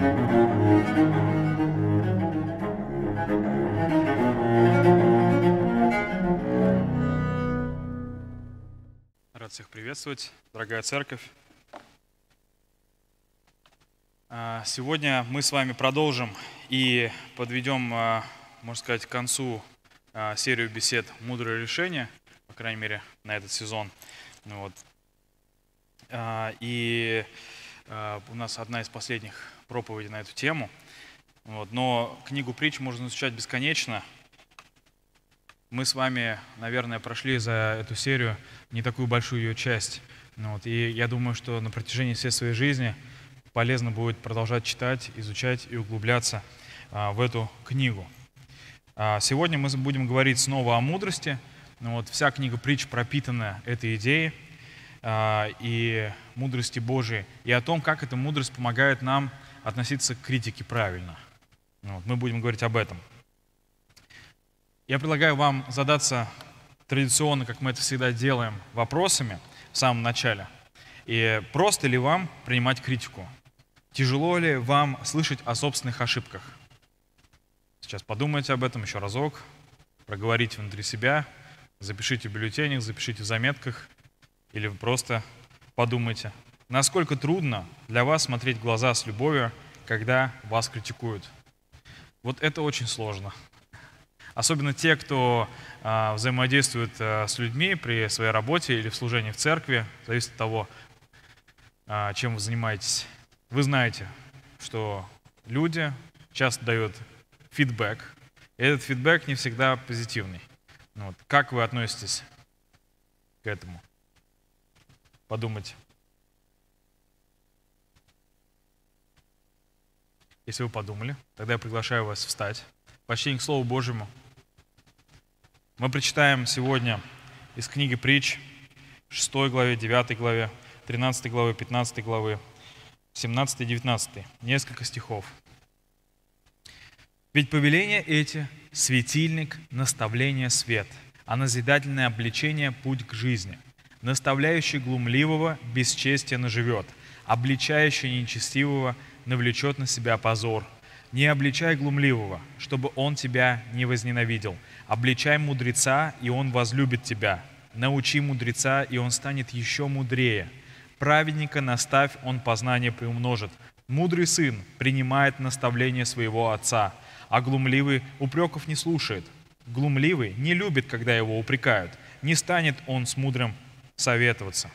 Рад всех приветствовать, дорогая церковь. А, Сегодня мы с вами продолжим и подведем, а, можно сказать, к концу а, серию бесед «Мудрое решение», по крайней мере, на этот сезон. Вот. И у нас одна из последних проповедей на эту тему. Вот. Но книгу притч можно изучать бесконечно. Мы с вами, наверное, прошли за эту серию не такую большую ее часть. Ну Вот. И я думаю, что на протяжении всей своей жизни полезно будет продолжать читать, изучать и углубляться а, в эту книгу. А, Сегодня мы будем говорить снова о мудрости. Ну Вот. Вся книга притч пропитана этой идеей а, и мудрости Божией, и о том, как эта мудрость помогает нам относиться к критике правильно. Ну Вот. Мы будем говорить об этом. Я предлагаю вам задаться традиционно, как мы это всегда делаем, вопросами в самом начале. И просто ли вам принимать критику? Тяжело ли вам слышать о собственных ошибках? Сейчас подумайте об этом еще разок, проговорите внутри себя, запишите в бюллетенях, запишите в заметках, или просто подумайте, насколько трудно для вас смотреть в глаза с любовью, когда вас критикуют. Вот это очень сложно. Особенно те, кто а, взаимодействует а, с людьми при своей работе или в служении в церкви, зависит от того, а, чем вы занимаетесь. Вы знаете, что люди часто дают фидбэк, и этот фидбэк не всегда позитивный. Ну Вот. Как вы относитесь к этому? Подумайте. Если вы подумали, тогда я приглашаю вас встать. Почти к Слову Божьему. Мы прочитаем сегодня из книги притч 6 главе, 9 главе, 13 главы, 15 главы, 17 и 19. Несколько стихов. Ведь повеления эти – светильник, наставление свет, а назидательное обличение – путь к жизни. Наставляющий глумливого бесчестие наживет, обличающий нечестивого навлечет на себя позор. Не обличай глумливого, чтобы он тебя не возненавидел. Обличай мудреца, и он возлюбит тебя. Научи мудреца, и он станет еще мудрее. Праведника наставь, он познание приумножит. Мудрый сын принимает наставление своего отца, а глумливый упреков не слушает. Глумливый не любит, когда его упрекают. Не станет он с мудрым советоваться.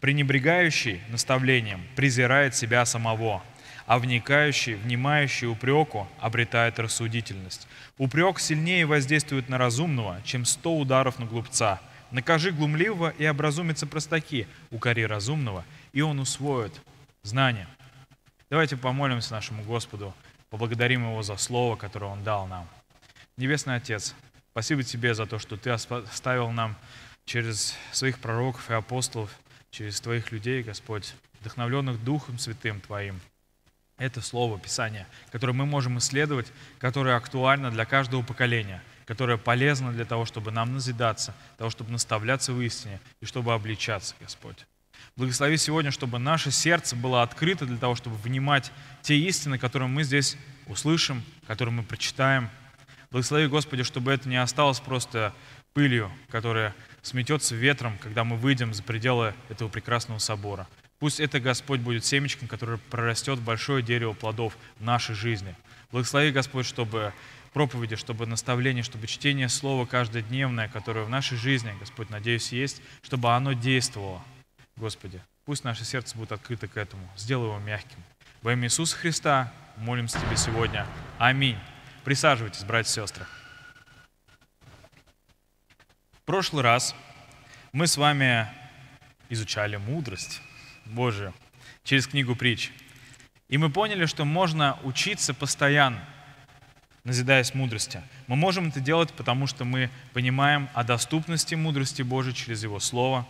Пренебрегающий наставлением презирает себя самого, а вникающий, внимающий упреку обретает рассудительность. Упрек сильнее воздействует на разумного, чем сто ударов на глупца. Накажи глумливого, и образумятся простаки. Укори разумного, и он усвоит знания. Давайте помолимся нашему Господу, поблагодарим Его за Слово, которое Он дал нам. Небесный Отец, спасибо Тебе за то, что Ты оставил нам через своих пророков и апостолов, через Твоих людей, Господь, вдохновленных Духом Святым Твоим. Это Слово, Писание, которое мы можем исследовать, которое актуально для каждого поколения, которое полезно для того, чтобы нам назидаться, для того, чтобы наставляться в истине и чтобы обличаться, Господь. Благослови сегодня, чтобы наше сердце было открыто для того, чтобы внимать те истины, которые мы здесь услышим, которые мы прочитаем. Благослови, Господи, чтобы это не осталось просто пылью, которая сметется ветром, когда мы выйдем за пределы этого прекрасного собора. Пусть это, Господь, будет семечком, которое прорастет в большое дерево плодов нашей жизни. Благослови, Господь, чтобы проповеди, чтобы наставление, чтобы чтение Слова каждодневное, которое в нашей жизни, Господь, надеюсь, есть, чтобы оно действовало. Господи, пусть наше сердце будет открыто к этому. Сделай его мягким. Во имя Иисуса Христа молимся Тебе сегодня. Аминь. Присаживайтесь, братья и сестры. В прошлый раз мы с вами изучали мудрость Божию через книгу притч. И мы поняли, что можно учиться постоянно, назидаясь мудрости. Мы можем это делать, потому что мы понимаем о доступности мудрости Божией через Его Слово,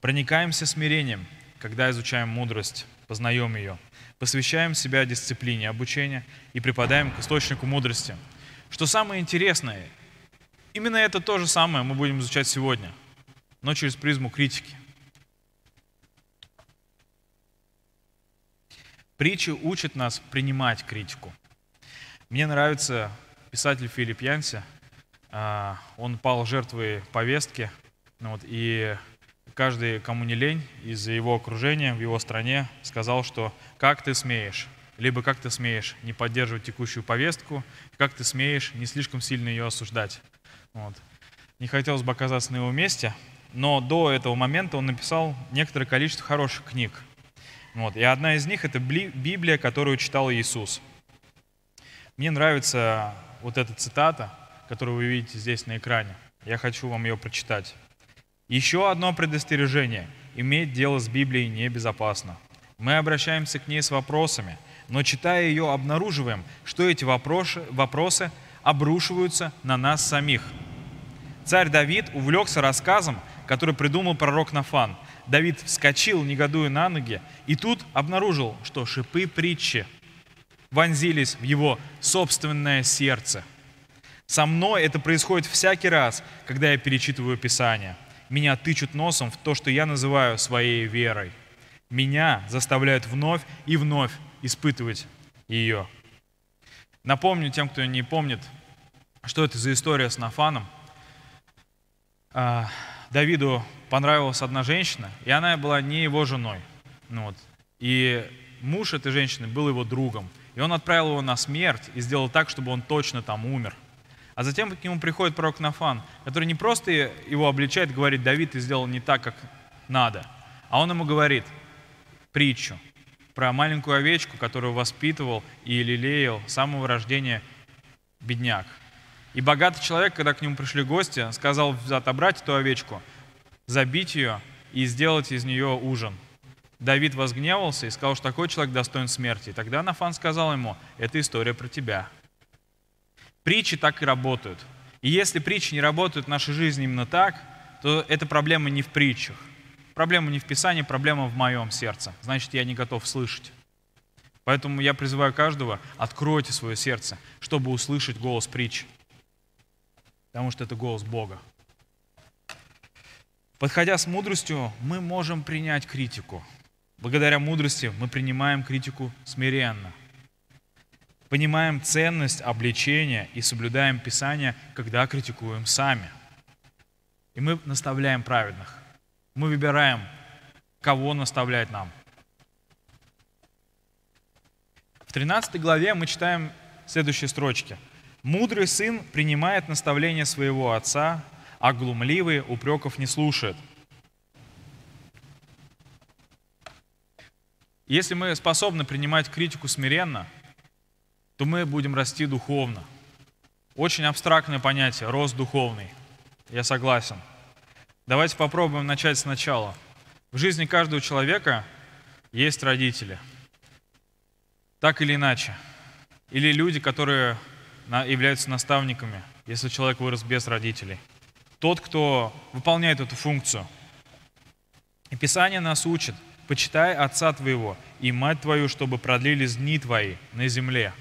проникаемся смирением, когда изучаем мудрость, познаем ее, посвящаем себя дисциплине обучения и припадаем к источнику мудрости. Что самое интересное, именно это то же самое мы будем изучать сегодня, но через призму критики. Притчи учат нас принимать критику. Мне нравится писатель Филипп Янси. А, он пал жертвой повестки, ну вот, и каждый, кому не лень, из его окружения, в его стране, сказал, что «как ты смеешь?» либо «как ты смеешь не поддерживать текущую повестку?» «как ты смеешь не слишком сильно ее осуждать?» вот. Не хотелось бы оказаться на его месте, но до этого момента он написал некоторое количество хороших книг. Вот. И одна из них — это Библия, которую читал Иисус. Мне нравится вот эта цитата, которую вы видите здесь на экране. Я хочу вам ее прочитать. Еще одно предостережение. Иметь дело с Библией небезопасно. Мы обращаемся к ней с вопросами, но читая ее, обнаруживаем, что эти вопросы, вопросы обрушиваются на нас самих. Царь Давид увлекся рассказом, который придумал пророк Нафан. Давид вскочил, негодуя на ноги, и тут обнаружил, что шипы притчи вонзились в его собственное сердце. Со мной это происходит всякий раз, когда я перечитываю Писание. Меня тычут носом в то, что я называю своей верой. Меня заставляют вновь и вновь испытывать ее. Напомню тем, кто не помнит, что это за история с Нафаном. А, Давиду понравилась одна женщина, и она была не его женой. Ну вот. И муж этой женщины был его другом. И он отправил его на смерть и сделал так, чтобы он точно там умер. А затем к нему приходит пророк Нафан, который не просто его обличает, говорит, Давид, ты сделал не так, как надо. А он ему говорит притчу про маленькую овечку, которую воспитывал и лелеял с самого рождения бедняк. И богатый человек, когда к нему пришли гости, сказал отобрать эту овечку, забить ее и сделать из нее ужин. Давид возгневался и сказал, что такой человек достоин смерти. И тогда Нафан сказал ему, это история про тебя. Притчи так и работают. И если притчи не работают в нашей жизни именно так, то эта проблема не в притчах. Проблема не в Писании, проблема в моем сердце. Значит, я не готов слышать. Поэтому я призываю каждого, откройте свое сердце, чтобы услышать голос притчи потому что это голос Бога. Подходя с мудростью, мы можем принять критику. Благодаря мудрости мы принимаем критику смиренно. Понимаем ценность обличения и соблюдаем Писание, когда критикуем сами. И мы наставляем праведных. Мы выбираем, кого наставлять нам. В 13 главе мы читаем следующие строчки – Мудрый сын принимает наставление своего отца, а глумливый упреков не слушает. Если мы способны принимать критику смиренно, то мы будем расти духовно. Очень абстрактное понятие, рост духовный. Я согласен. Давайте попробуем начать сначала. В жизни каждого человека есть родители. Так или иначе. Или люди, которые являются наставниками, если человек вырос без родителей. Тот, кто выполняет эту функцию. И Писание нас учит, почитай отца твоего и мать твою, чтобы продлились дни твои на земле.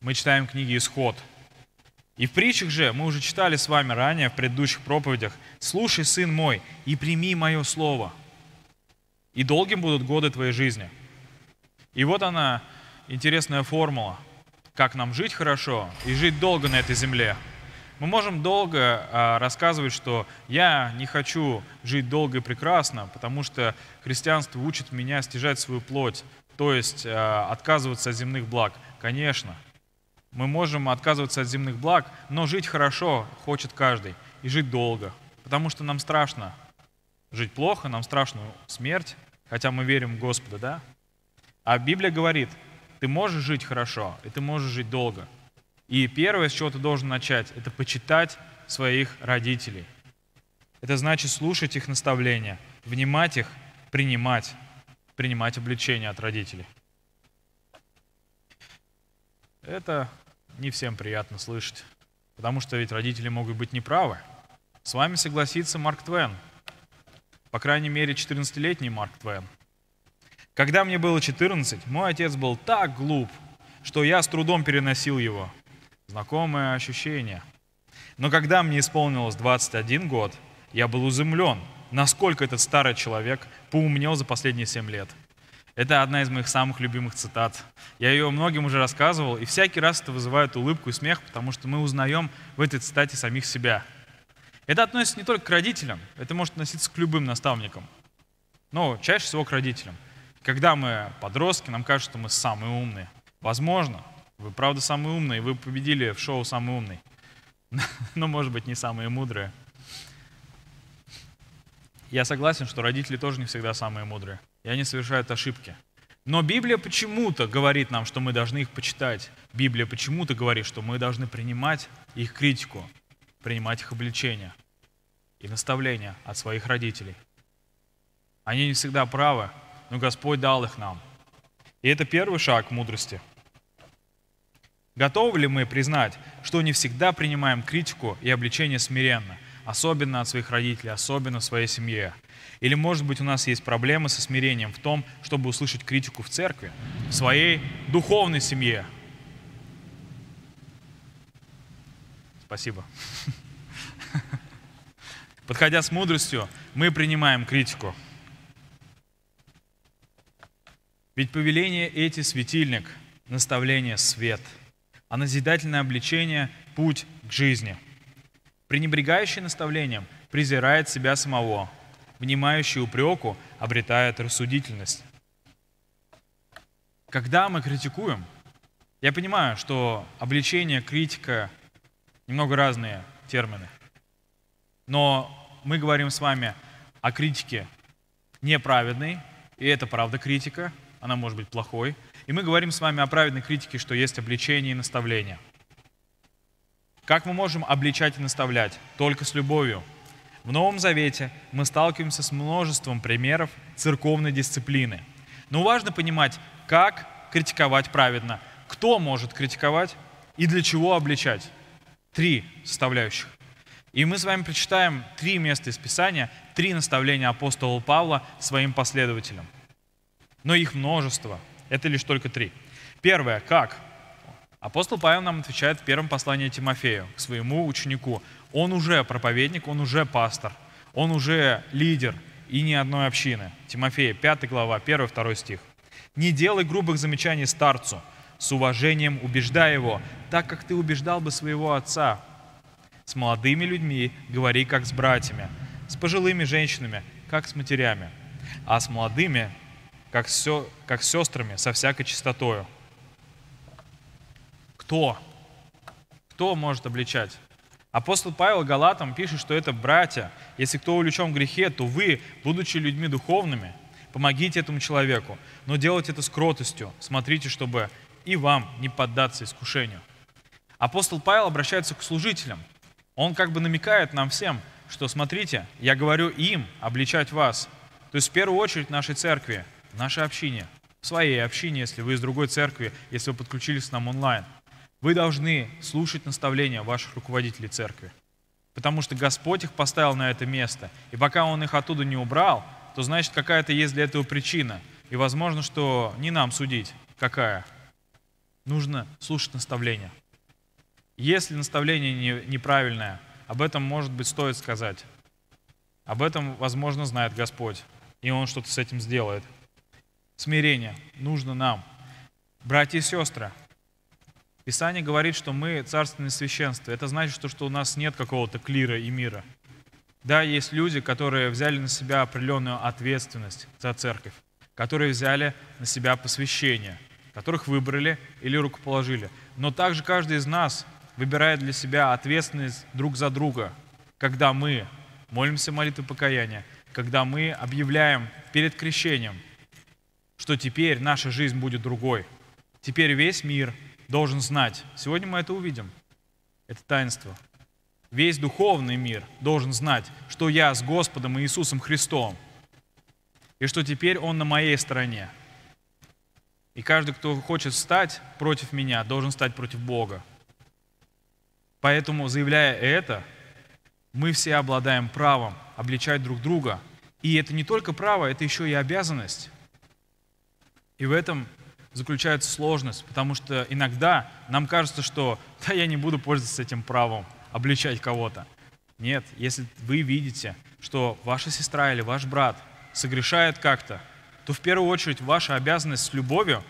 Мы читаем книги «Исход». И в притчах же, мы уже читали с вами ранее в предыдущих проповедях, «Слушай, сын мой, и прими мое слово, и долгим будут годы твоей жизни». И вот она, интересная формула – как нам жить хорошо и жить долго на этой земле. Мы можем долго а, рассказывать, что я не хочу жить долго и прекрасно, потому что христианство учит меня стяжать свою плоть, то есть а, отказываться от земных благ. Конечно, мы можем отказываться от земных благ, но жить хорошо хочет каждый и жить долго, потому что нам страшно жить плохо, нам страшно смерть, хотя мы верим в Господа, да? А Библия говорит, ты можешь жить хорошо, и ты можешь жить долго. И первое, с чего ты должен начать, это почитать своих родителей. Это значит слушать их наставления, внимать их, принимать, принимать обличения от родителей. Это не всем приятно слышать, потому что ведь родители могут быть неправы. С вами согласится Марк Твен, по крайней мере 14-летний Марк Твен – когда мне было 14, мой отец был так глуп, что я с трудом переносил его. Знакомое ощущение. Но когда мне исполнилось 21 год, я был изумлен, насколько этот старый человек поумнел за последние 7 лет. Это одна из моих самых любимых цитат. Я ее многим уже рассказывал, и всякий раз это вызывает улыбку и смех, потому что мы узнаем в этой цитате самих себя. Это относится не только к родителям, это может относиться к любым наставникам. Но чаще всего к родителям. Когда мы подростки, нам кажется, что мы самые умные. Возможно, вы правда самые умные, вы победили в шоу «Самый умный». Но, может быть, не самые мудрые. Я согласен, что родители тоже не всегда самые мудрые, и они совершают ошибки. Но Библия почему-то говорит нам, что мы должны их почитать. Библия почему-то говорит, что мы должны принимать их критику, принимать их обличения и наставления от своих родителей. Они не всегда правы, но Господь дал их нам. И это первый шаг к мудрости. Готовы ли мы признать, что не всегда принимаем критику и обличение смиренно – особенно от своих родителей, особенно в своей семье. Или, может быть, у нас есть проблемы со смирением в том, чтобы услышать критику в церкви, в своей духовной семье. Спасибо. Подходя с мудростью, мы принимаем критику. Ведь повеление эти светильник, наставление свет, а назидательное обличение – путь к жизни – Пренебрегающий наставлением презирает себя самого, внимающий упреку обретает рассудительность. Когда мы критикуем, я понимаю, что обличение, критика – немного разные термины. Но мы говорим с вами о критике неправедной, и это правда критика, она может быть плохой. И мы говорим с вами о праведной критике, что есть обличение и наставление – как мы можем обличать и наставлять? Только с любовью. В Новом Завете мы сталкиваемся с множеством примеров церковной дисциплины. Но важно понимать, как критиковать праведно, кто может критиковать и для чего обличать. Три составляющих. И мы с вами прочитаем три места из Писания, три наставления апостола Павла своим последователям. Но их множество. Это лишь только три. Первое. Как? Апостол Павел нам отвечает в первом послании Тимофею, к своему ученику. Он уже проповедник, он уже пастор, он уже лидер и ни одной общины. Тимофея, 5 глава, 1-2 стих. «Не делай грубых замечаний старцу, с уважением убеждай его, так как ты убеждал бы своего отца. С молодыми людьми говори, как с братьями, с пожилыми женщинами, как с матерями, а с молодыми, как с, как сестрами, со всякой чистотою» Кто? Кто может обличать? Апостол Павел Галатам пишет, что это братья. Если кто увлечен в грехе, то вы, будучи людьми духовными, помогите этому человеку. Но делайте это с кротостью. Смотрите, чтобы и вам не поддаться искушению. Апостол Павел обращается к служителям. Он как бы намекает нам всем, что смотрите, я говорю им обличать вас. То есть в первую очередь нашей церкви, в нашей общине, в своей общине, если вы из другой церкви, если вы подключились к нам онлайн – вы должны слушать наставления ваших руководителей церкви. Потому что Господь их поставил на это место. И пока Он их оттуда не убрал, то значит какая-то есть для этого причина. И возможно, что не нам судить, какая. Нужно слушать наставления. Если наставление не, неправильное, об этом, может быть, стоит сказать. Об этом, возможно, знает Господь. И Он что-то с этим сделает. Смирение нужно нам. Братья и сестры, Писание говорит, что мы царственное священство. Это значит, что, что у нас нет какого-то клира и мира. Да, есть люди, которые взяли на себя определенную ответственность за церковь, которые взяли на себя посвящение, которых выбрали или рукоположили. Но также каждый из нас выбирает для себя ответственность друг за друга, когда мы молимся молитвой покаяния, когда мы объявляем перед крещением, что теперь наша жизнь будет другой. Теперь весь мир должен знать. Сегодня мы это увидим. Это таинство. Весь духовный мир должен знать, что я с Господом Иисусом Христом, и что теперь Он на моей стороне. И каждый, кто хочет стать против меня, должен стать против Бога. Поэтому, заявляя это, мы все обладаем правом обличать друг друга. И это не только право, это еще и обязанность. И в этом заключается сложность, потому что иногда нам кажется, что да, я не буду пользоваться этим правом, обличать кого-то. Нет, если вы видите, что ваша сестра или ваш брат согрешает как-то, то в первую очередь ваша обязанность с любовью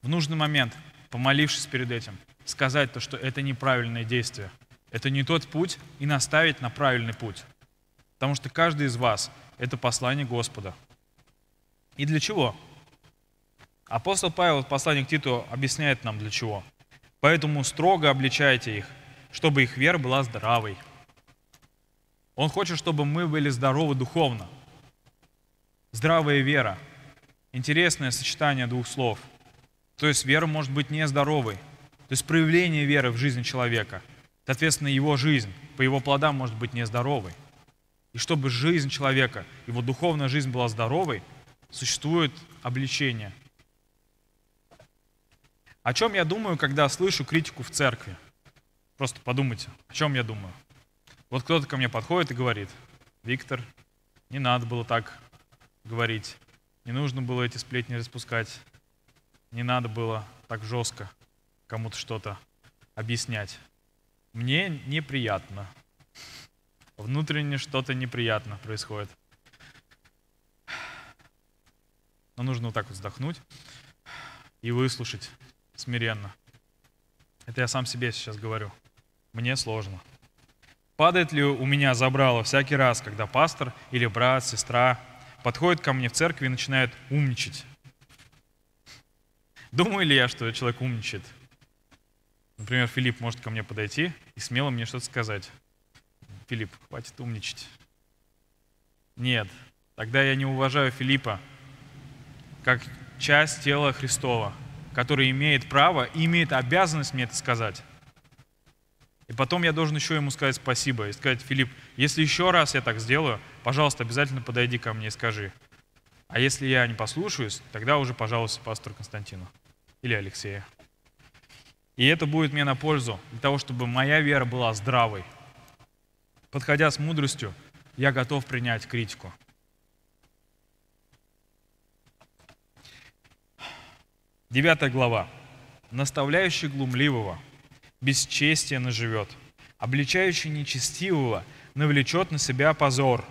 в нужный момент, помолившись перед этим, сказать то, что это неправильное действие. Это не тот путь и наставить на правильный путь. Потому что каждый из вас – это послание Господа. И для чего? Апостол Павел в послании к Титу объясняет нам для чего. Поэтому строго обличайте их, чтобы их вера была здравой. Он хочет, чтобы мы были здоровы духовно. Здравая вера. Интересное сочетание двух слов. То есть вера может быть нездоровой. То есть проявление веры в жизни человека. Соответственно, его жизнь по его плодам может быть нездоровой. И чтобы жизнь человека, его духовная жизнь была здоровой, существует обличение. О чем я думаю, когда слышу критику в церкви? Просто подумайте, о чем я думаю. Вот кто-то ко мне подходит и говорит, Виктор, не надо было так говорить, не нужно было эти сплетни распускать, не надо было так жестко кому-то что-то объяснять. Мне неприятно. Внутренне что-то неприятно происходит. Но нужно вот так вот вздохнуть и выслушать смиренно. Это я сам себе сейчас говорю. Мне сложно. Падает ли у меня забрало всякий раз, когда пастор или брат, сестра подходит ко мне в церкви и начинает умничать? Думаю ли я, что человек умничает? Например, Филипп может ко мне подойти и смело мне что-то сказать. Филипп, хватит умничать. Нет, тогда я не уважаю Филиппа как часть тела Христова, который имеет право и имеет обязанность мне это сказать. И потом я должен еще ему сказать спасибо и сказать, Филипп, если еще раз я так сделаю, пожалуйста, обязательно подойди ко мне и скажи. А если я не послушаюсь, тогда уже, пожалуйста, пастору Константину или Алексея. И это будет мне на пользу для того, чтобы моя вера была здравой. Подходя с мудростью, я готов принять критику. Девятая глава. Наставляющий глумливого бесчестие наживет, обличающий нечестивого навлечет на себя позор.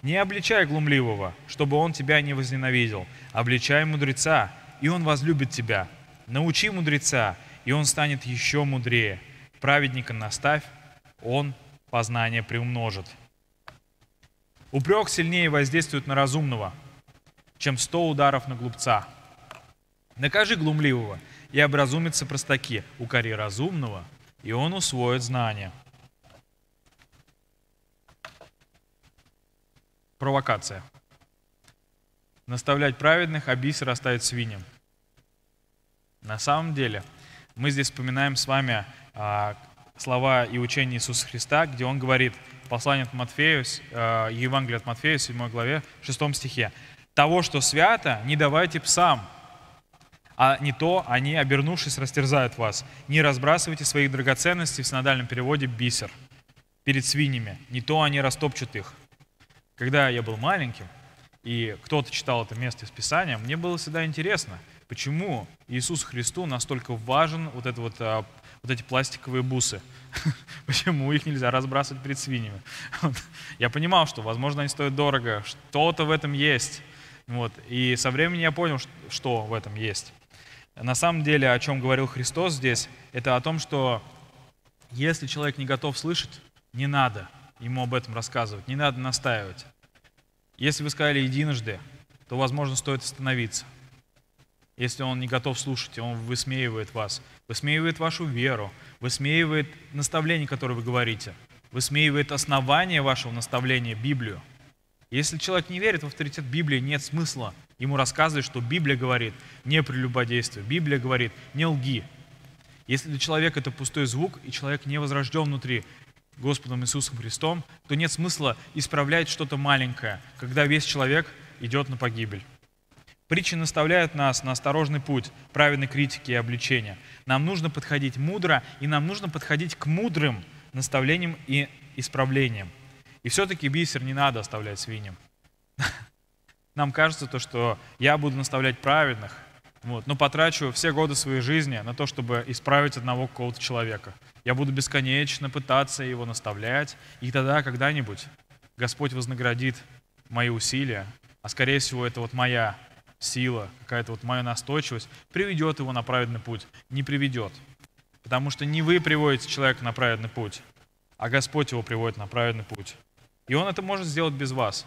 Не обличай глумливого, чтобы он тебя не возненавидел. Обличай мудреца, и он возлюбит тебя. Научи мудреца, и он станет еще мудрее. Праведника наставь, он познание приумножит. Упрек сильнее воздействует на разумного, чем сто ударов на глупца. Накажи глумливого, и образумятся простаки. Укори разумного, и он усвоит знания. Провокация. Наставлять праведных, а бисер оставить свиньям. На самом деле, мы здесь вспоминаем с вами а, слова и учения Иисуса Христа, где Он говорит, послание от Матфею, а, Евангелие от Матфея, 7 главе, 6 стихе, «Того, что свято, не давайте псам, а не то они, обернувшись, растерзают вас. Не разбрасывайте своих драгоценностей в синодальном переводе «бисер» перед свиньями, не то они растопчут их. Когда я был маленьким, и кто-то читал это место из Писания, мне было всегда интересно, почему Иисусу Христу настолько важен вот, это вот, а, вот эти пластиковые бусы. Почему их нельзя разбрасывать перед свиньями? Я понимал, что, возможно, они стоят дорого, что-то в этом есть. Вот. И со временем я понял, что в этом есть. На самом деле, о чем говорил Христос здесь, это о том, что если человек не готов слышать, не надо ему об этом рассказывать, не надо настаивать. Если вы сказали единожды, то, возможно, стоит остановиться. Если он не готов слушать, он высмеивает вас, высмеивает вашу веру, высмеивает наставление, которое вы говорите, высмеивает основание вашего наставления, Библию. Если человек не верит в авторитет Библии, нет смысла ему рассказывать, что Библия говорит не прелюбодействие, Библия говорит не лги. Если для человека это пустой звук, и человек не возрожден внутри Господом Иисусом Христом, то нет смысла исправлять что-то маленькое, когда весь человек идет на погибель. Притчи наставляют нас на осторожный путь праведной критики и обличения. Нам нужно подходить мудро, и нам нужно подходить к мудрым наставлениям и исправлениям. И все-таки бисер не надо оставлять свиньям. Нам кажется то, что я буду наставлять праведных, вот, но потрачу все годы своей жизни на то, чтобы исправить одного какого-то человека. Я буду бесконечно пытаться его наставлять, и тогда когда-нибудь Господь вознаградит мои усилия, а скорее всего это вот моя сила, какая-то вот моя настойчивость приведет его на праведный путь. Не приведет. Потому что не вы приводите человека на праведный путь, а Господь его приводит на праведный путь. И он это может сделать без вас.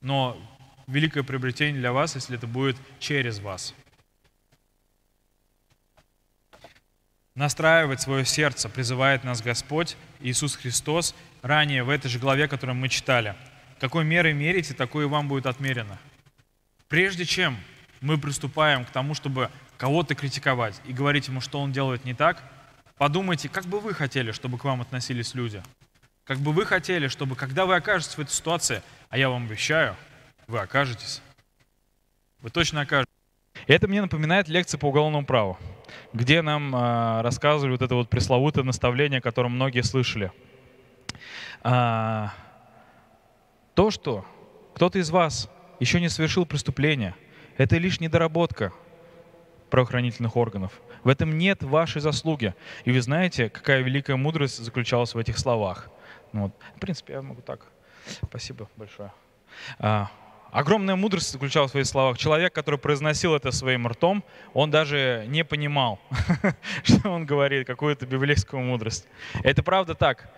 Но великое приобретение для вас, если это будет через вас. Настраивать свое сердце призывает нас Господь Иисус Христос ранее в этой же главе, которую мы читали. Какой мерой мерите, такой и вам будет отмерено. Прежде чем мы приступаем к тому, чтобы кого-то критиковать и говорить ему, что он делает не так, подумайте, как бы вы хотели, чтобы к вам относились люди. Как бы вы хотели, чтобы, когда вы окажетесь в этой ситуации, а я вам обещаю, вы окажетесь. Вы точно окажетесь. Это мне напоминает лекции по уголовному праву, где нам э, рассказывали вот это вот пресловутое наставление, о котором многие слышали. А, то, что кто-то из вас еще не совершил преступление, это лишь недоработка правоохранительных органов. В этом нет вашей заслуги. И вы знаете, какая великая мудрость заключалась в этих словах. Ну, вот. В принципе, я могу так. Спасибо большое. А, огромная мудрость заключалась в своих словах. Человек, который произносил это своим ртом, он даже не понимал, что он говорит, какую-то библейскую мудрость. Это правда так.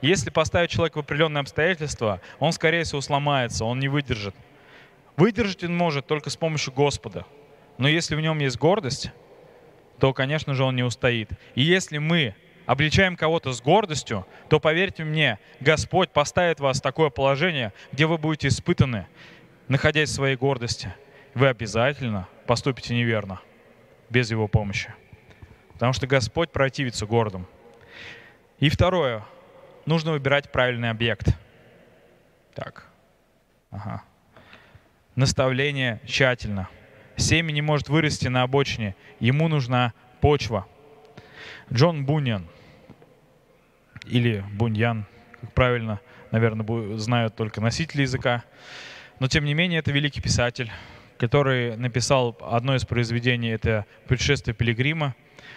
Если поставить человека в определенные обстоятельства, он, скорее всего, сломается, он не выдержит. Выдержать он может только с помощью Господа. Но если в нем есть гордость, то, конечно же, он не устоит. И если мы обличаем кого-то с гордостью, то, поверьте мне, Господь поставит вас в такое положение, где вы будете испытаны, находясь в своей гордости. Вы обязательно поступите неверно, без Его помощи. Потому что Господь противится гордым. И второе. Нужно выбирать правильный объект. Так. Ага. Наставление тщательно. Семя не может вырасти на обочине. Ему нужна почва. Джон Буньян, или Буньян, как правильно, наверное, знают только носители языка. Но, тем не менее, это великий писатель, который написал одно из произведений, это «Путешествие пилигрима».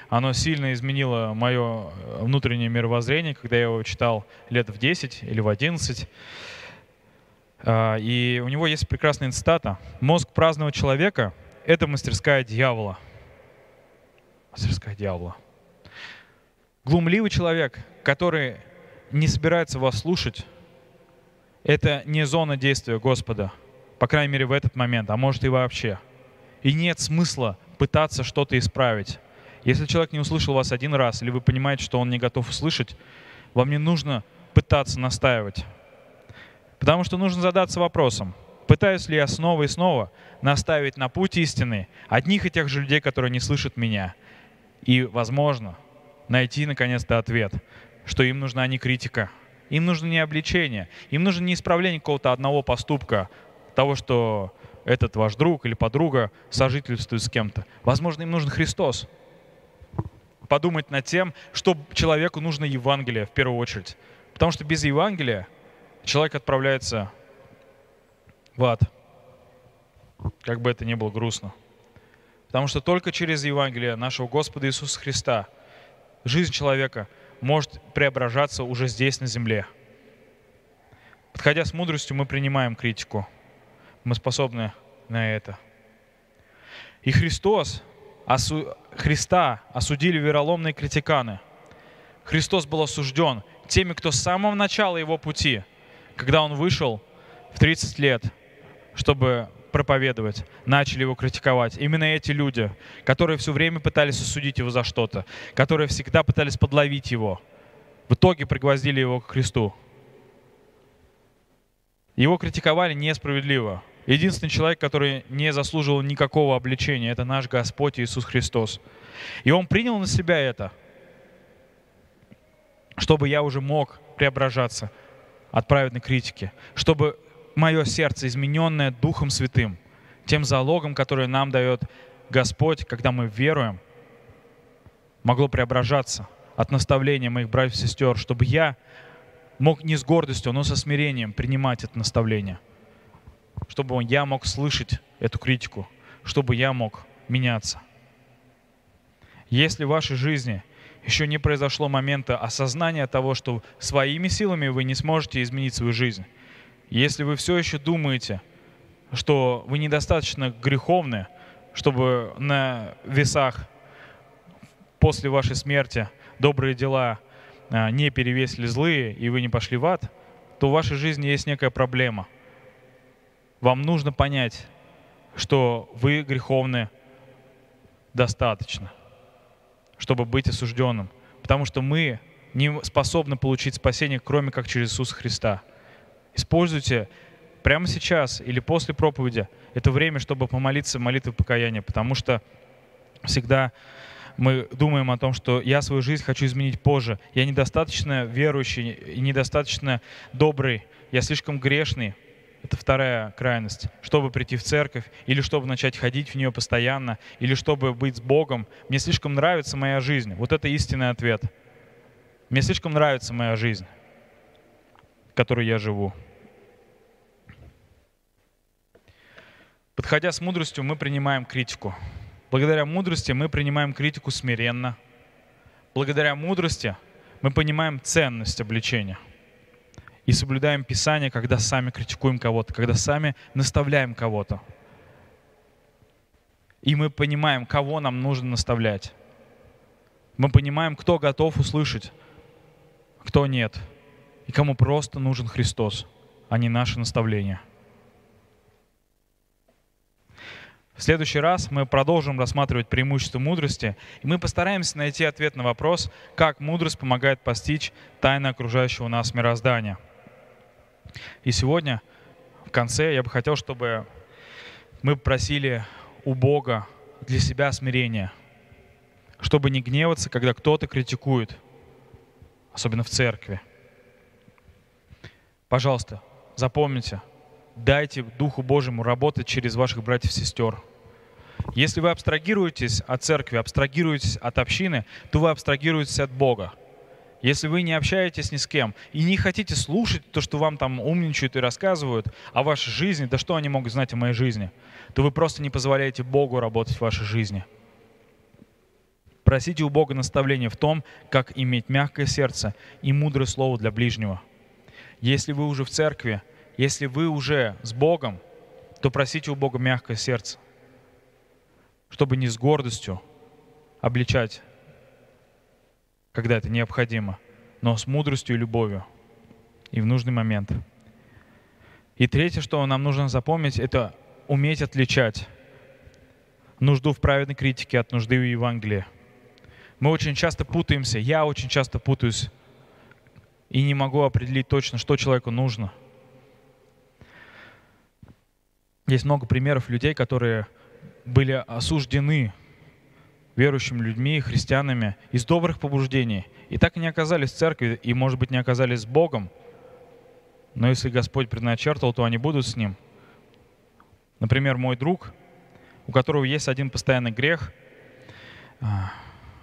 Оно сильно изменило мое э, внутреннее мировоззрение, когда я его читал лет в 10 или в 11. А, и у него есть прекрасная цитата. «Мозг праздного человека — это мастерская дьявола». Мастерская дьявола. Глумливый человек, который не собирается вас слушать, это не зона действия Господа, по крайней мере в этот момент, а может и вообще. И нет смысла пытаться что-то исправить. Если человек не услышал вас один раз, или вы понимаете, что он не готов услышать, вам не нужно пытаться настаивать. Потому что нужно задаться вопросом, пытаюсь ли я снова и снова наставить на путь истины одних и тех же людей, которые не слышат меня. И, возможно, найти наконец-то ответ, что им нужна не критика, им нужно не обличение, им нужно не исправление какого-то одного поступка, того, что этот ваш друг или подруга сожительствует с кем-то. Возможно, им нужен Христос. Подумать над тем, что человеку нужно Евангелие в первую очередь. Потому что без Евангелия человек отправляется в ад. Как бы это ни было грустно. Потому что только через Евангелие нашего Господа Иисуса Христа – жизнь человека может преображаться уже здесь, на земле. Подходя с мудростью, мы принимаем критику. Мы способны на это. И Христос, осу, Христа осудили вероломные критиканы. Христос был осужден теми, кто с самого начала его пути, когда он вышел в 30 лет, чтобы проповедовать, начали его критиковать. Именно эти люди, которые все время пытались осудить его за что-то, которые всегда пытались подловить его, в итоге пригвоздили его к Христу. Его критиковали несправедливо. Единственный человек, который не заслуживал никакого обличения, это наш Господь Иисус Христос. И Он принял на себя это, чтобы я уже мог преображаться от праведной критики, чтобы мое сердце, измененное Духом Святым, тем залогом, который нам дает Господь, когда мы веруем, могло преображаться от наставления моих братьев и сестер, чтобы я мог не с гордостью, но со смирением принимать это наставление, чтобы я мог слышать эту критику, чтобы я мог меняться. Если в вашей жизни еще не произошло момента осознания того, что своими силами вы не сможете изменить свою жизнь, если вы все еще думаете, что вы недостаточно греховны, чтобы на весах после вашей смерти добрые дела а, не перевесили злые, и вы не пошли в ад, то в вашей жизни есть некая проблема. Вам нужно понять, что вы греховны достаточно, чтобы быть осужденным. Потому что мы не способны получить спасение, кроме как через Иисуса Христа. Используйте прямо сейчас или после проповеди это время, чтобы помолиться молитвой покаяния, потому что всегда мы думаем о том, что я свою жизнь хочу изменить позже. Я недостаточно верующий и недостаточно добрый. Я слишком грешный. Это вторая крайность. Чтобы прийти в церковь, или чтобы начать ходить в нее постоянно, или чтобы быть с Богом. Мне слишком нравится моя жизнь. Вот это истинный ответ. Мне слишком нравится моя жизнь, которой я живу. Подходя с мудростью, мы принимаем критику. Благодаря мудрости мы принимаем критику смиренно. Благодаря мудрости мы понимаем ценность обличения и соблюдаем Писание, когда сами критикуем кого-то, когда сами наставляем кого-то. И мы понимаем, кого нам нужно наставлять. Мы понимаем, кто готов услышать, кто нет, и кому просто нужен Христос, а не наше наставление. В следующий раз мы продолжим рассматривать преимущества мудрости, и мы постараемся найти ответ на вопрос, как мудрость помогает постичь тайны окружающего нас мироздания. И сегодня, в конце, я бы хотел, чтобы мы просили у Бога для себя смирения, чтобы не гневаться, когда кто-то критикует, особенно в церкви. Пожалуйста, запомните – дайте Духу Божьему работать через ваших братьев и сестер. Если вы абстрагируетесь от церкви, абстрагируетесь от общины, то вы абстрагируетесь от Бога. Если вы не общаетесь ни с кем и не хотите слушать то, что вам там умничают и рассказывают о вашей жизни, да что они могут знать о моей жизни, то вы просто не позволяете Богу работать в вашей жизни. Просите у Бога наставления в том, как иметь мягкое сердце и мудрое слово для ближнего. Если вы уже в церкви, если вы уже с Богом, то просите у Бога мягкое сердце, чтобы не с гордостью обличать, когда это необходимо, но с мудростью и любовью и в нужный момент. И третье, что нам нужно запомнить, это уметь отличать нужду в праведной критике от нужды в Евангелии. Мы очень часто путаемся, я очень часто путаюсь и не могу определить точно, что человеку нужно – есть много примеров людей, которые были осуждены верующими людьми, христианами из добрых побуждений. И так и не оказались в церкви, и, может быть, не оказались с Богом. Но если Господь предначертал, то они будут с Ним. Например, мой друг, у которого есть один постоянный грех, а,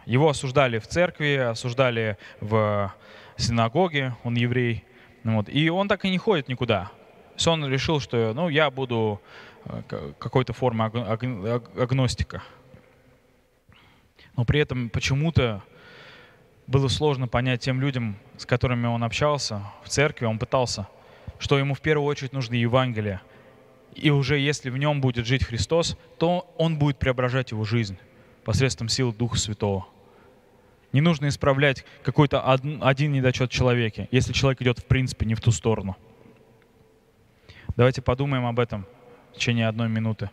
его осуждали в церкви, осуждали в синагоге, он еврей, вот, и он так и не ходит никуда есть он решил, что ну, я буду э, какой-то формы агностика. Но при этом почему-то было сложно понять тем людям, с которыми он общался в церкви, он пытался, что ему в первую очередь нужно Евангелие. И уже если в нем будет жить Христос, то он будет преображать его жизнь посредством силы Духа Святого. Не нужно исправлять какой-то один недочет в человеке, если человек идет в принципе не в ту сторону. Давайте подумаем об этом в течение одной минуты.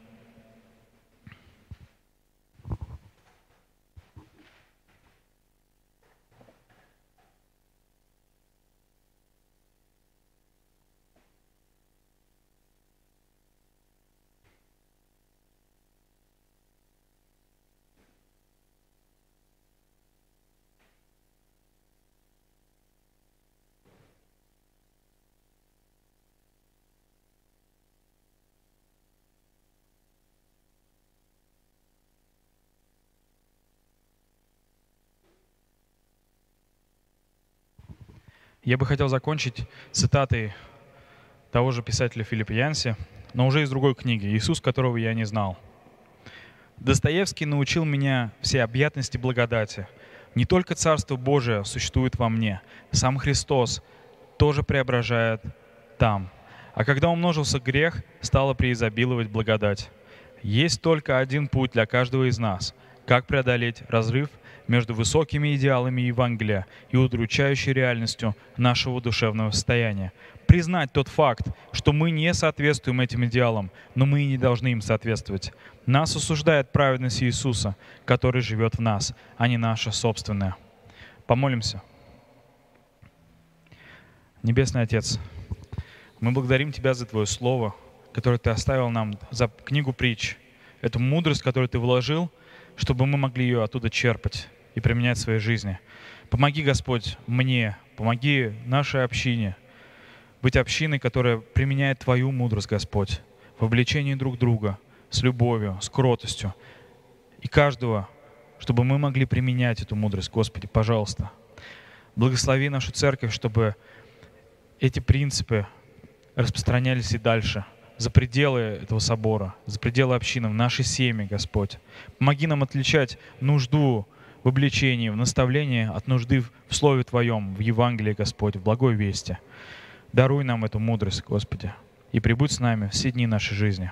Я бы хотел закончить цитатой того же писателя Филиппа Янси, но уже из другой книги «Иисус, которого я не знал». Достоевский научил меня всей объятности благодати. Не только Царство Божие существует во мне, сам Христос тоже преображает там. А когда умножился грех, стала преизобиловать благодать. Есть только один путь для каждого из нас. Как преодолеть разрыв между высокими идеалами Евангелия и удручающей реальностью нашего душевного состояния. Признать тот факт, что мы не соответствуем этим идеалам, но мы и не должны им соответствовать. Нас осуждает праведность Иисуса, который живет в нас, а не наша собственная. Помолимся. Небесный Отец, мы благодарим Тебя за Твое Слово, которое Ты оставил нам, за книгу притч, эту мудрость, которую Ты вложил, чтобы мы могли ее оттуда черпать и применять в своей жизни. Помоги, Господь, мне, помоги нашей общине быть общиной, которая применяет Твою мудрость, Господь, в обличении друг друга, с любовью, с кротостью. И каждого, чтобы мы могли применять эту мудрость, Господи, пожалуйста. Благослови нашу церковь, чтобы эти принципы распространялись и дальше, за пределы этого собора, за пределы общины, в нашей семьи, Господь. Помоги нам отличать нужду в обличении, в наставлении от нужды в Слове Твоем, в Евангелии, Господь, в благой вести. Даруй нам эту мудрость, Господи, и прибудь с нами все дни нашей жизни.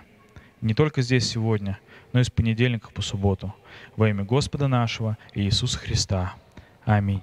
Не только здесь сегодня, но и с понедельника по субботу. Во имя Господа нашего Иисуса Христа. Аминь.